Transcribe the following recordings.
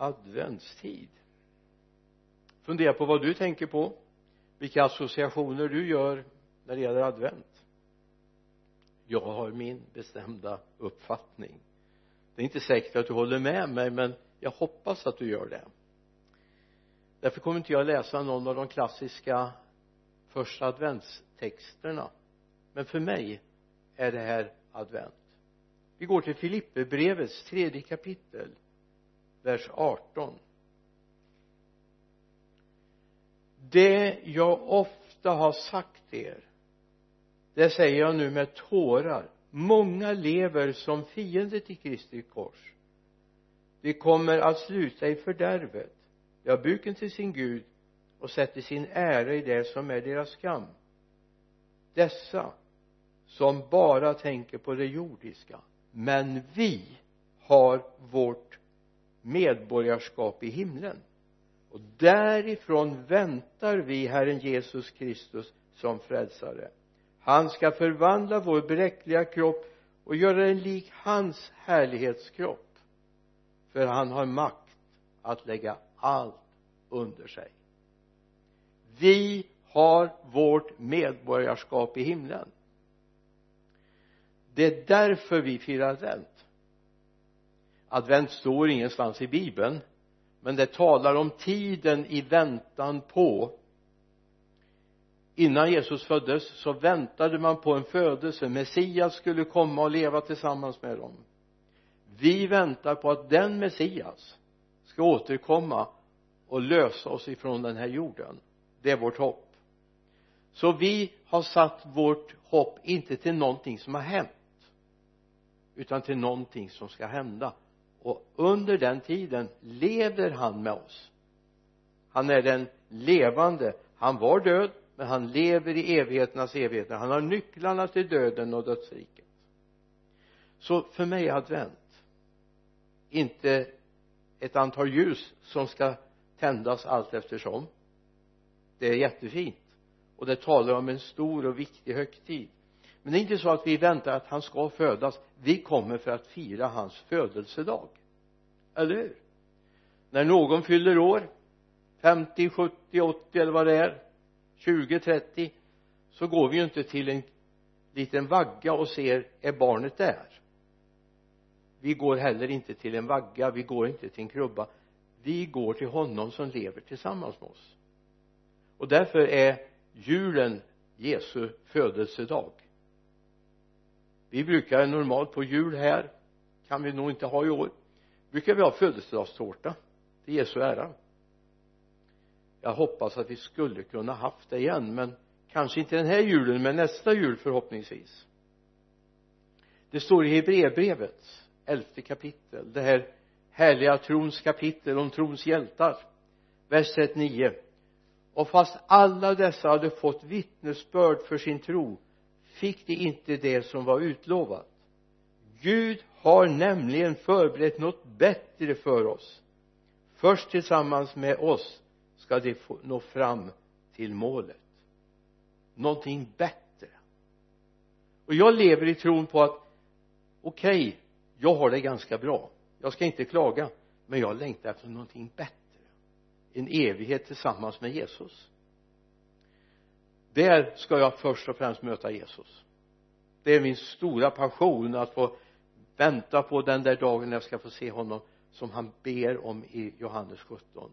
adventstid. Fundera på vad du tänker på vilka associationer du gör när det gäller advent. Jag har min bestämda uppfattning. Det är inte säkert att du håller med mig men jag hoppas att du gör det. Därför kommer inte jag läsa någon av de klassiska första adventstexterna. Men för mig är det här advent. Vi går till Filipperbrevets tredje kapitel vers 18 det jag ofta har sagt er det säger jag nu med tårar. Många lever som fiender till Kristi kors. De kommer att sluta i fördärvet. De har buken till sin Gud och sätter sin ära i det som är deras skam. Dessa som bara tänker på det jordiska. Men vi har vårt medborgarskap i himlen. Och därifrån väntar vi Herren Jesus Kristus som frälsare. Han ska förvandla vår bräckliga kropp och göra den lik hans härlighetskropp. För han har makt att lägga allt under sig. Vi har vårt medborgarskap i himlen. Det är därför vi firar advent advent står ingenstans i bibeln men det talar om tiden i väntan på. Innan Jesus föddes så väntade man på en födelse. Messias skulle komma och leva tillsammans med dem. Vi väntar på att den Messias ska återkomma och lösa oss ifrån den här jorden. Det är vårt hopp. Så vi har satt vårt hopp inte till någonting som har hänt utan till någonting som ska hända och under den tiden lever han med oss. Han är den levande. Han var död men han lever i evigheternas evigheter. Han har nycklarna till döden och dödsriket. Så för mig är advent inte ett antal ljus som ska tändas allt eftersom. Det är jättefint. Och det talar om en stor och viktig högtid. Men det är inte så att vi väntar att han ska födas vi kommer för att fira hans födelsedag. Eller hur? När någon fyller år 50, 70, 80 eller vad det är 20, 30 så går vi ju inte till en liten vagga och ser är barnet där? Vi går heller inte till en vagga vi går inte till en krubba. Vi går till honom som lever tillsammans med oss. Och därför är julen Jesu födelsedag vi brukar normalt på jul här kan vi nog inte ha i år brukar vi ha födelsedagstårta till Jesu ära. Jag hoppas att vi skulle kunna haft det igen men kanske inte den här julen men nästa jul förhoppningsvis. Det står i Hebreerbrevet elfte kapitel det här härliga trons kapitel om trons hjältar. Vers 39 och fast alla dessa hade fått vittnesbörd för sin tro fick de inte det som var utlovat. Gud har nämligen förberett något bättre för oss. Först tillsammans med oss ska de få nå fram till målet. Någonting bättre. Och jag lever i tron på att okej okay, jag har det ganska bra. Jag ska inte klaga men jag längtar efter någonting bättre. En evighet tillsammans med Jesus där ska jag först och främst möta Jesus. Det är min stora passion att få vänta på den där dagen när jag ska få se honom som han ber om i Johannes 17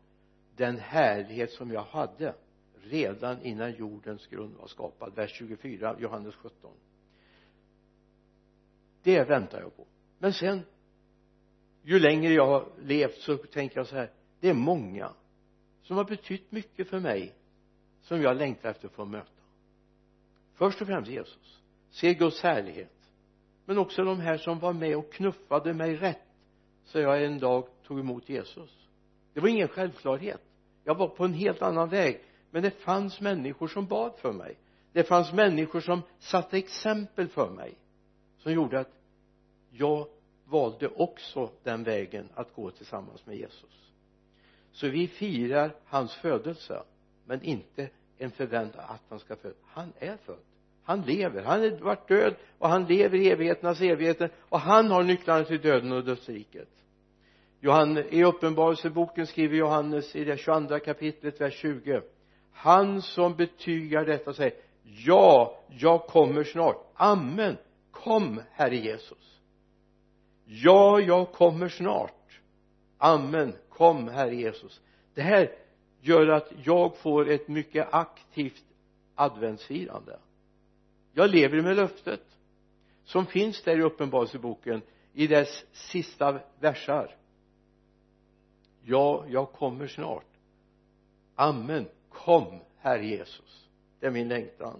den härlighet som jag hade redan innan jordens grund var skapad. Vers 24 Johannes 17 det väntar jag på. Men sen ju längre jag har levt så tänker jag så här det är många som har betytt mycket för mig som jag längtar efter att få möta. Först och främst Jesus. Se Guds härlighet. Men också de här som var med och knuffade mig rätt så jag en dag tog emot Jesus. Det var ingen självklarhet. Jag var på en helt annan väg. Men det fanns människor som bad för mig. Det fanns människor som satte exempel för mig som gjorde att jag valde också den vägen att gå tillsammans med Jesus. Så vi firar hans födelse men inte en förväntan att han ska födas han är född. Han lever, han har varit död och han lever i evigheternas evigheter. Och han har nycklarna till döden och dödsriket. Johan, i uppenbarelseboken skriver Johannes i det 22 kapitlet vers 20 han som betygar detta säger ja, jag kommer snart. Amen. Kom herre Jesus. Ja, jag kommer snart. Amen. Kom herre Jesus. Det här gör att jag får ett mycket aktivt adventsfirande. Jag lever med löftet som finns där i uppenbarelseboken i dess sista versar. Ja, jag kommer snart. Amen. Kom herre Jesus. Det är min längtan.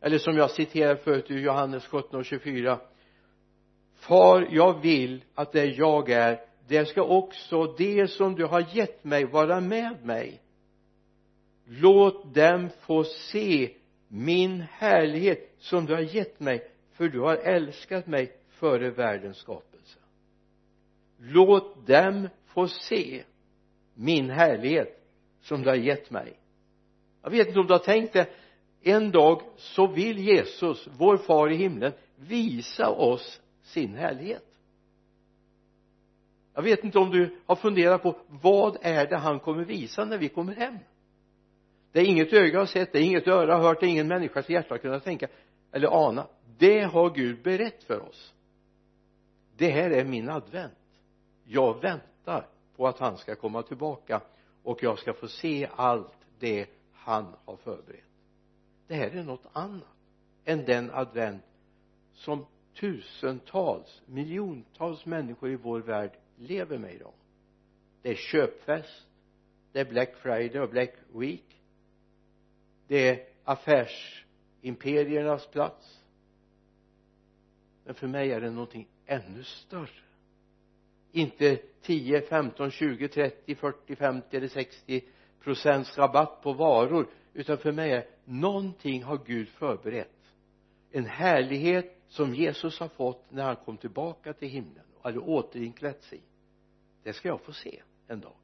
Eller som jag citerade förut ur Johannes 17 och 24 far jag vill att det jag är där ska också det som du har gett mig vara med mig. Låt dem få se min härlighet som du har gett mig för du har älskat mig före världens skapelse. Låt dem få se min härlighet som du har gett mig. Jag vet inte om du har tänkt det. En dag så vill Jesus, vår far i himlen visa oss sin härlighet jag vet inte om du har funderat på vad är det han kommer visa när vi kommer hem? Det är inget öga har sett, det är inget öra har hört, det är ingen människas hjärta har kunnat tänka eller ana. Det har Gud berett för oss. Det här är min advent. Jag väntar på att han ska komma tillbaka och jag ska få se allt det han har förberett. Det här är något annat än den advent som tusentals, miljontals människor i vår värld lever med idag det är köpfest det är Black Friday och Black Week. Det är affärsimperiernas plats. Men för mig är det någonting ännu större. Inte 10, 15, 20, 30, 40, 50 eller 60 procents rabatt på varor utan för mig är någonting har Gud förberett. En härlighet som Jesus har fått när han kom tillbaka till himlen hade återinklätt sig. Det ska jag få se en dag.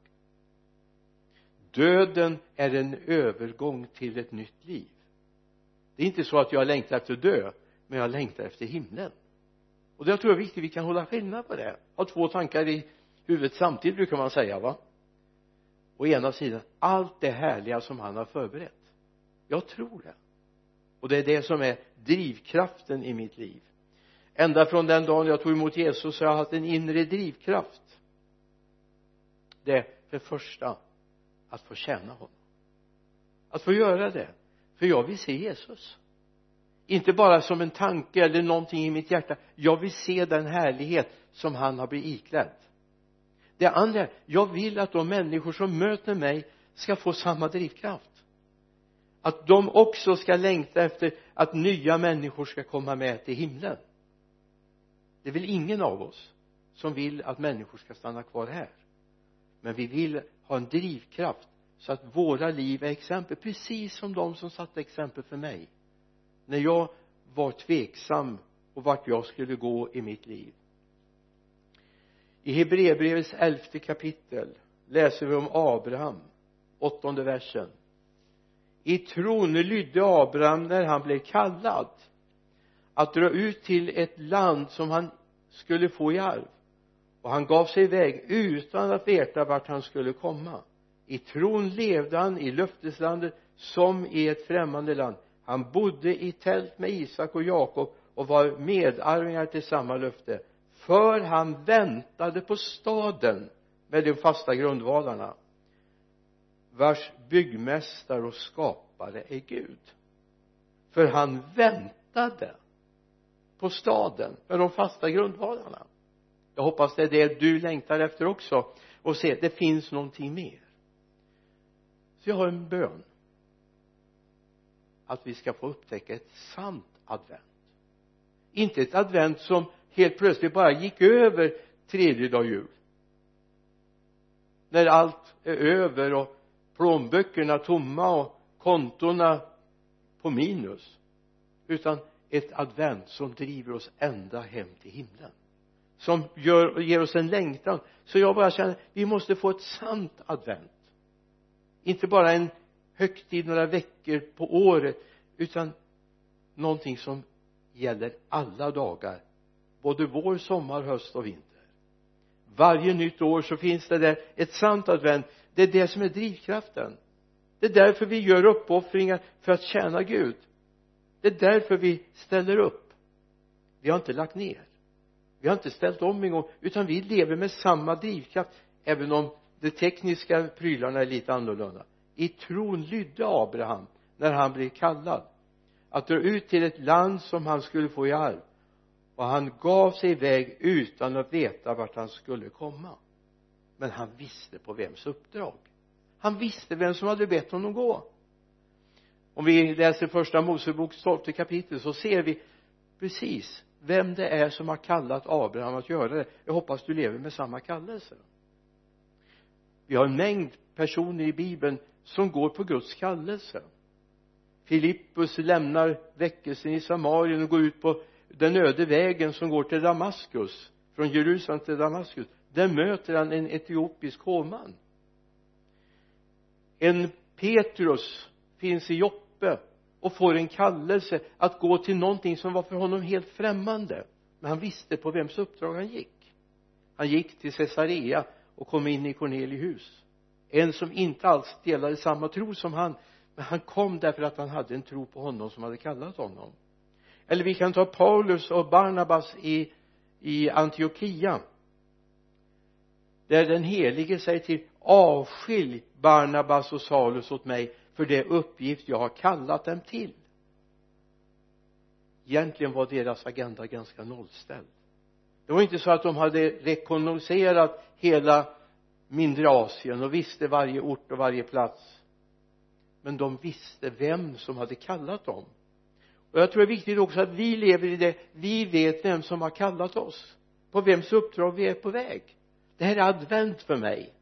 Döden är en övergång till ett nytt liv. Det är inte så att jag längtar efter att dö men jag längtar efter himlen. Och det tror jag är viktigt vi kan hålla skillnad på det. Ha två tankar i huvudet samtidigt brukar man säga va? Å ena sidan allt det härliga som han har förberett. Jag tror det. Och det är det som är drivkraften i mitt liv ända från den dagen jag tog emot Jesus har jag haft en inre drivkraft. Det är för det första att få tjäna honom. Att få göra det. För jag vill se Jesus. Inte bara som en tanke eller någonting i mitt hjärta. Jag vill se den härlighet som han har blivit iklädd det andra är jag vill att de människor som möter mig ska få samma drivkraft. Att de också ska längta efter att nya människor ska komma med till himlen det är väl ingen av oss som vill att människor ska stanna kvar här. Men vi vill ha en drivkraft så att våra liv är exempel precis som de som satte exempel för mig. När jag var tveksam och vart jag skulle gå i mitt liv. I Hebreerbrevets elfte kapitel läser vi om Abraham åttonde versen. I tron lydde Abraham när han blev kallad att dra ut till ett land som han skulle få i arv. Och han gav sig iväg utan att veta vart han skulle komma. I tron levde han i löfteslandet som i ett främmande land. Han bodde i tält med Isak och Jakob och var medarvingar till samma löfte. För han väntade på staden med de fasta grundvalarna vars byggmästare och skapare är Gud. För han väntade på staden med de fasta grundvalarna. Jag hoppas det är det du längtar efter också och se det finns någonting mer. Så jag har en bön. Att vi ska få upptäcka ett sant advent. Inte ett advent som helt plötsligt bara gick över tredje dag jul. När allt är över och plånböckerna tomma och kontona på minus. Utan ett advent som driver oss ända hem till himlen. Som gör, ger oss en längtan. Så jag bara känner vi måste få ett sant advent. Inte bara en högtid några veckor på året utan någonting som gäller alla dagar. Både vår, sommar, höst och vinter. Varje nytt år så finns det där ett sant advent. Det är det som är drivkraften. Det är därför vi gör uppoffringar för att tjäna Gud det är därför vi ställer upp. Vi har inte lagt ner. Vi har inte ställt om en gång utan vi lever med samma drivkraft även om de tekniska prylarna är lite annorlunda. I tron lydde Abraham när han blev kallad att dra ut till ett land som han skulle få i arv. Och han gav sig iväg utan att veta vart han skulle komma. Men han visste på vems uppdrag. Han visste vem som hade bett honom gå om vi läser första Moseboks tolfte kapitel så ser vi precis vem det är som har kallat Abraham att göra det. Jag hoppas du lever med samma kallelse. Vi har en mängd personer i bibeln som går på Guds kallelse. Filippus lämnar väckelsen i Samarien och går ut på den öde vägen som går till Damaskus från Jerusalem till Damaskus. Där möter han en etiopisk hovman. En Petrus finns i Joppe och får en kallelse att gå till någonting som var för honom helt främmande. Men han visste på vems uppdrag han gick. Han gick till Caesarea och kom in i Cornelius. En som inte alls delade samma tro som han men han kom därför att han hade en tro på honom som hade kallat honom. Eller vi kan ta Paulus och Barnabas i i Antiochia där den helige säger till avskilj Barnabas och Salus åt mig för det uppgift jag har kallat dem till. Egentligen var deras agenda ganska nollställd. Det var inte så att de hade rekognoserat hela mindre Asien och visste varje ort och varje plats. Men de visste vem som hade kallat dem. Och jag tror det är viktigt också att vi lever i det. Vi vet vem som har kallat oss. På vems uppdrag vi är på väg. Det här är advent för mig.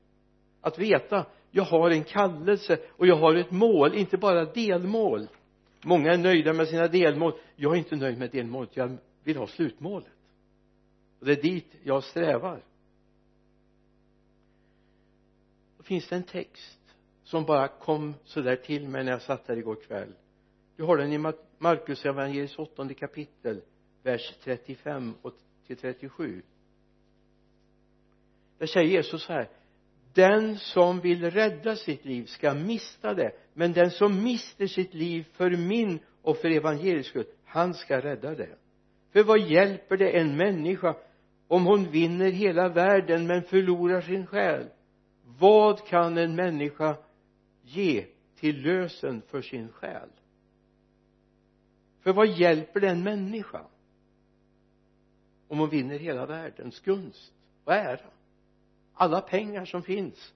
Att veta jag har en kallelse och jag har ett mål inte bara delmål. Många är nöjda med sina delmål. Jag är inte nöjd med delmålet jag vill ha slutmålet. Och det är dit jag strävar. Då finns det en text som bara kom sådär till mig när jag satt här igår kväll. Du har den i Markus evangeliets åttonde kapitel vers 35 och till 37 där säger Jesus så här den som vill rädda sitt liv ska mista det men den som mister sitt liv för min och för evangeliets skull han ska rädda det. För vad hjälper det en människa om hon vinner hela världen men förlorar sin själ? Vad kan en människa ge till lösen för sin själ? För vad hjälper det en människa om hon vinner hela världens gunst och ära? Alla pengar som finns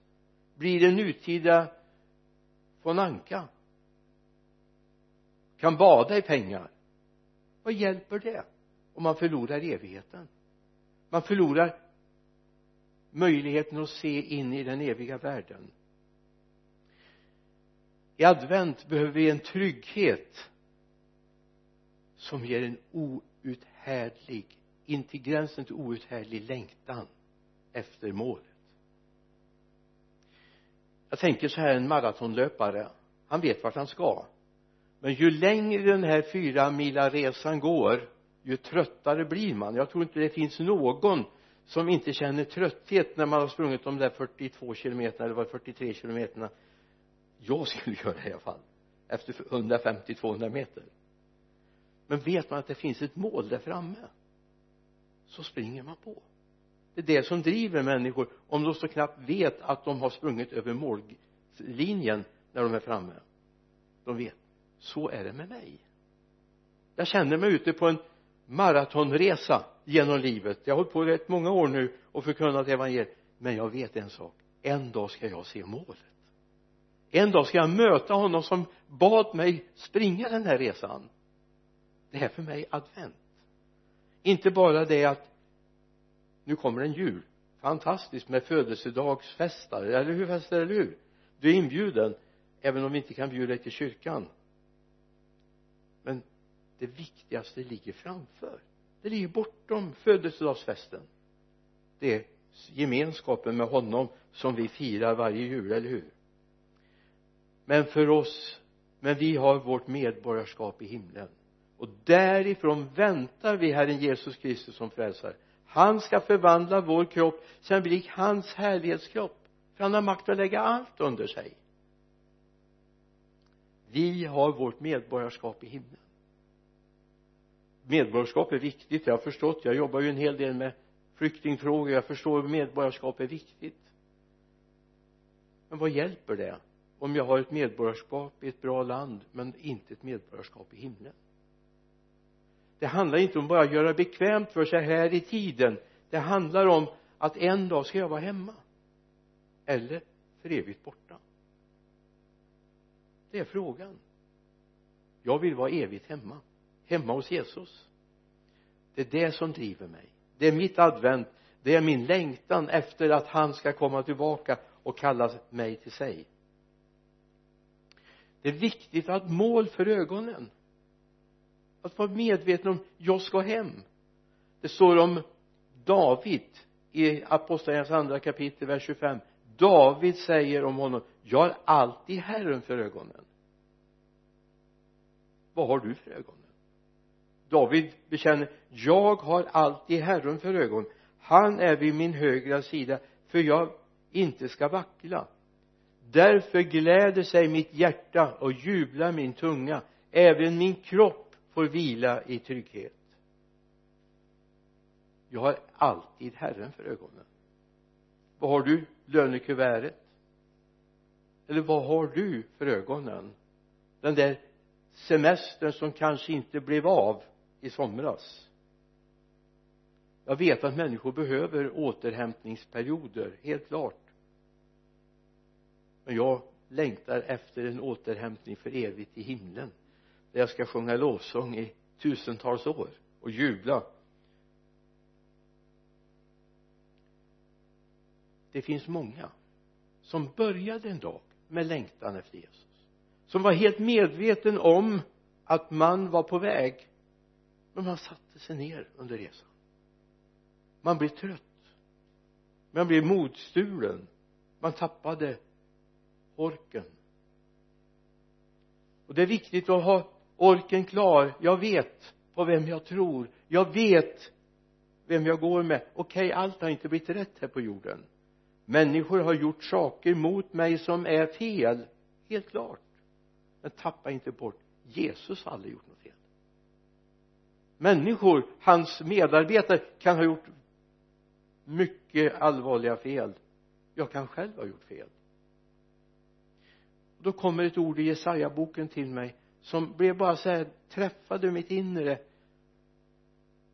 blir det nutida von Anka. Kan bada i pengar. Vad hjälper det? Om man förlorar evigheten. Man förlorar möjligheten att se in i den eviga världen. I advent behöver vi en trygghet som ger en outhärdlig intill gränsen till outhärdlig längtan efter målet jag tänker så här en maratonlöpare han vet vart han ska. Men ju längre den här fyra mila resan går ju tröttare blir man. Jag tror inte det finns någon som inte känner trötthet när man har sprungit de där 42 kilometerna eller var 43 kilometerna. Jag skulle göra det i alla fall efter 150-200 meter. Men vet man att det finns ett mål där framme så springer man på det är det som driver människor om de så knappt vet att de har sprungit över mållinjen när de är framme. De vet. Så är det med mig. Jag känner mig ute på en maratonresa genom livet. Jag har hållit på rätt många år nu och förkunnat evangeliet. Men jag vet en sak. En dag ska jag se målet. En dag ska jag möta honom som bad mig springa den här resan. Det är för mig advent. Inte bara det att nu kommer en jul. Fantastiskt med födelsedagsfester. Eller hur fester eller hur? Du är inbjuden även om vi inte kan bjuda dig till kyrkan. Men det viktigaste ligger framför. Det ligger bortom födelsedagsfesten. Det är gemenskapen med honom som vi firar varje jul, eller hur? Men för oss men vi har vårt medborgarskap i himlen. Och därifrån väntar vi Herren Jesus Kristus som frälsare han ska förvandla vår kropp så den blir lik hans härlighetskropp. För han har makt att lägga allt under sig. Vi har vårt medborgarskap i himlen. Medborgarskap är viktigt. Jag har förstått. Jag jobbar ju en hel del med flyktingfrågor. Jag förstår att medborgarskap är viktigt. Men vad hjälper det om jag har ett medborgarskap i ett bra land men inte ett medborgarskap i himlen? Det handlar inte om bara att göra bekvämt för sig här i tiden. Det handlar om att en dag ska jag vara hemma. Eller för evigt borta. Det är frågan. Jag vill vara evigt hemma. Hemma hos Jesus. Det är det som driver mig. Det är mitt advent. Det är min längtan efter att han ska komma tillbaka och kalla mig till sig. Det är viktigt att ha mål för ögonen att vara medveten om jag ska hem. Det står om David i apostlagärningarnas andra kapitel vers 25 David säger om honom jag har alltid Herren för ögonen. Vad har du för ögonen David bekänner jag har alltid Herren för ögonen han är vid min högra sida för jag inte ska vackla. Därför gläder sig mitt hjärta och jublar min tunga. Även min kropp får vila i trygghet. Jag har alltid Herren för ögonen. Vad har du? Lönekuvertet? Eller vad har du för ögonen? Den där semestern som kanske inte blev av i somras. Jag vet att människor behöver återhämtningsperioder helt klart. Men jag längtar efter en återhämtning för evigt i himlen där jag ska sjunga lovsång i tusentals år och jubla. Det finns många som började en dag med längtan efter Jesus som var helt medveten om att man var på väg men man satte sig ner under resan. Man blev trött. Man blev modstulen man tappade orken. Och det är viktigt att ha orken klar. Jag vet på vem jag tror. Jag vet vem jag går med. Okej okay, allt har inte blivit rätt här på jorden. Människor har gjort saker mot mig som är fel. Helt klart. Men tappa inte bort. Jesus har aldrig gjort något fel. Människor, hans medarbetare kan ha gjort mycket allvarliga fel. Jag kan själv ha gjort fel. Då kommer ett ord i Jesaja-boken till mig som blev bara så här träffade mitt inre?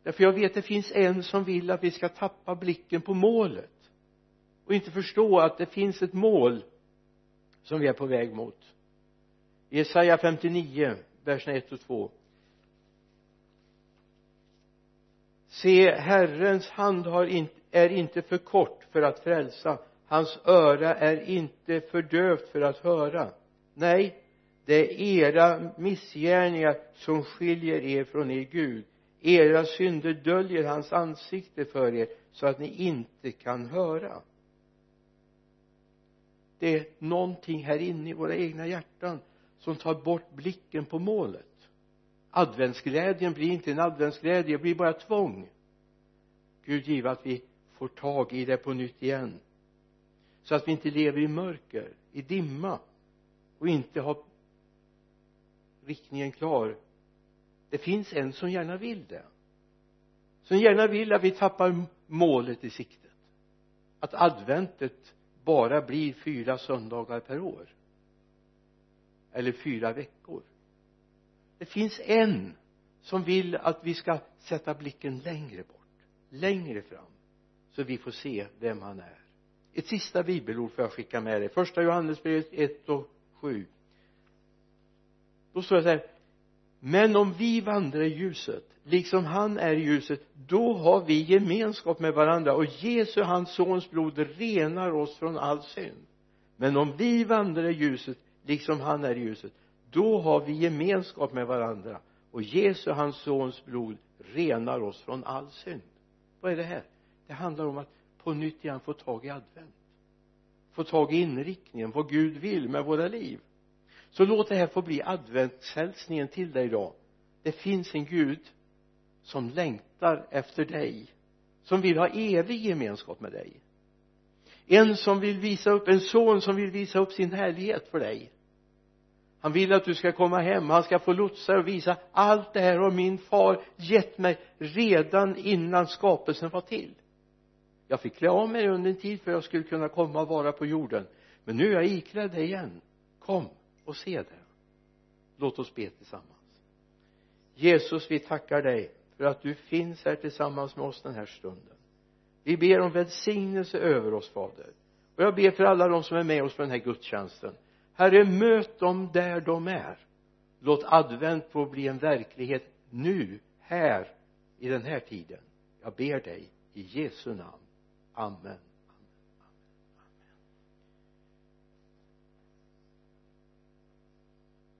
Därför jag vet det finns en som vill att vi ska tappa blicken på målet och inte förstå att det finns ett mål som vi är på väg mot. Jesaja 59 verserna 1 och 2 se Herrens hand har inte, är inte för kort för att frälsa. Hans öra är inte för dövt för att höra. Nej det är era missgärningar som skiljer er från er Gud. Era synder döljer hans ansikte för er så att ni inte kan höra. Det är någonting här inne i våra egna hjärtan som tar bort blicken på målet. Adventsglädjen blir inte en adventsglädje det blir bara tvång. Gud give att vi får tag i det på nytt igen så att vi inte lever i mörker i dimma och inte har riktningen klar. Det finns en som gärna vill det. Som gärna vill att vi tappar målet i siktet. Att adventet bara blir fyra söndagar per år. Eller fyra veckor. Det finns en som vill att vi ska sätta blicken längre bort. Längre fram. Så vi får se vem han är. Ett sista bibelord får jag skicka med dig. Första Johannesbrevet 1 och 7 då står det så här men om vi vandrar i ljuset liksom han är i ljuset då har vi gemenskap med varandra och Jesu hans sons blod renar oss från all synd. Men om vi vandrar i ljuset liksom han är i ljuset då har vi gemenskap med varandra och Jesu hans sons blod renar oss från all synd. Vad är det här? Det handlar om att på nytt igen få tag i advent. Få tag i inriktningen vad Gud vill med våra liv så låt det här få bli adventshälsningen till dig idag det finns en Gud som längtar efter dig som vill ha evig gemenskap med dig. En som vill visa upp, en son som vill visa upp sin härlighet för dig. Han vill att du ska komma hem, han ska få lotsa och visa allt det här har min far gett mig redan innan skapelsen var till. Jag fick klä av mig under en tid för att jag skulle kunna komma och vara på jorden. Men nu är jag iklädd det igen. Kom och se det. Låt oss be tillsammans. Jesus vi tackar dig för att du finns här tillsammans med oss den här stunden. Vi ber om välsignelse över oss fader. Och jag ber för alla de som är med oss på den här gudstjänsten. Herre möt dem där de är. Låt advent få bli en verklighet nu här i den här tiden. Jag ber dig i Jesu namn. Amen.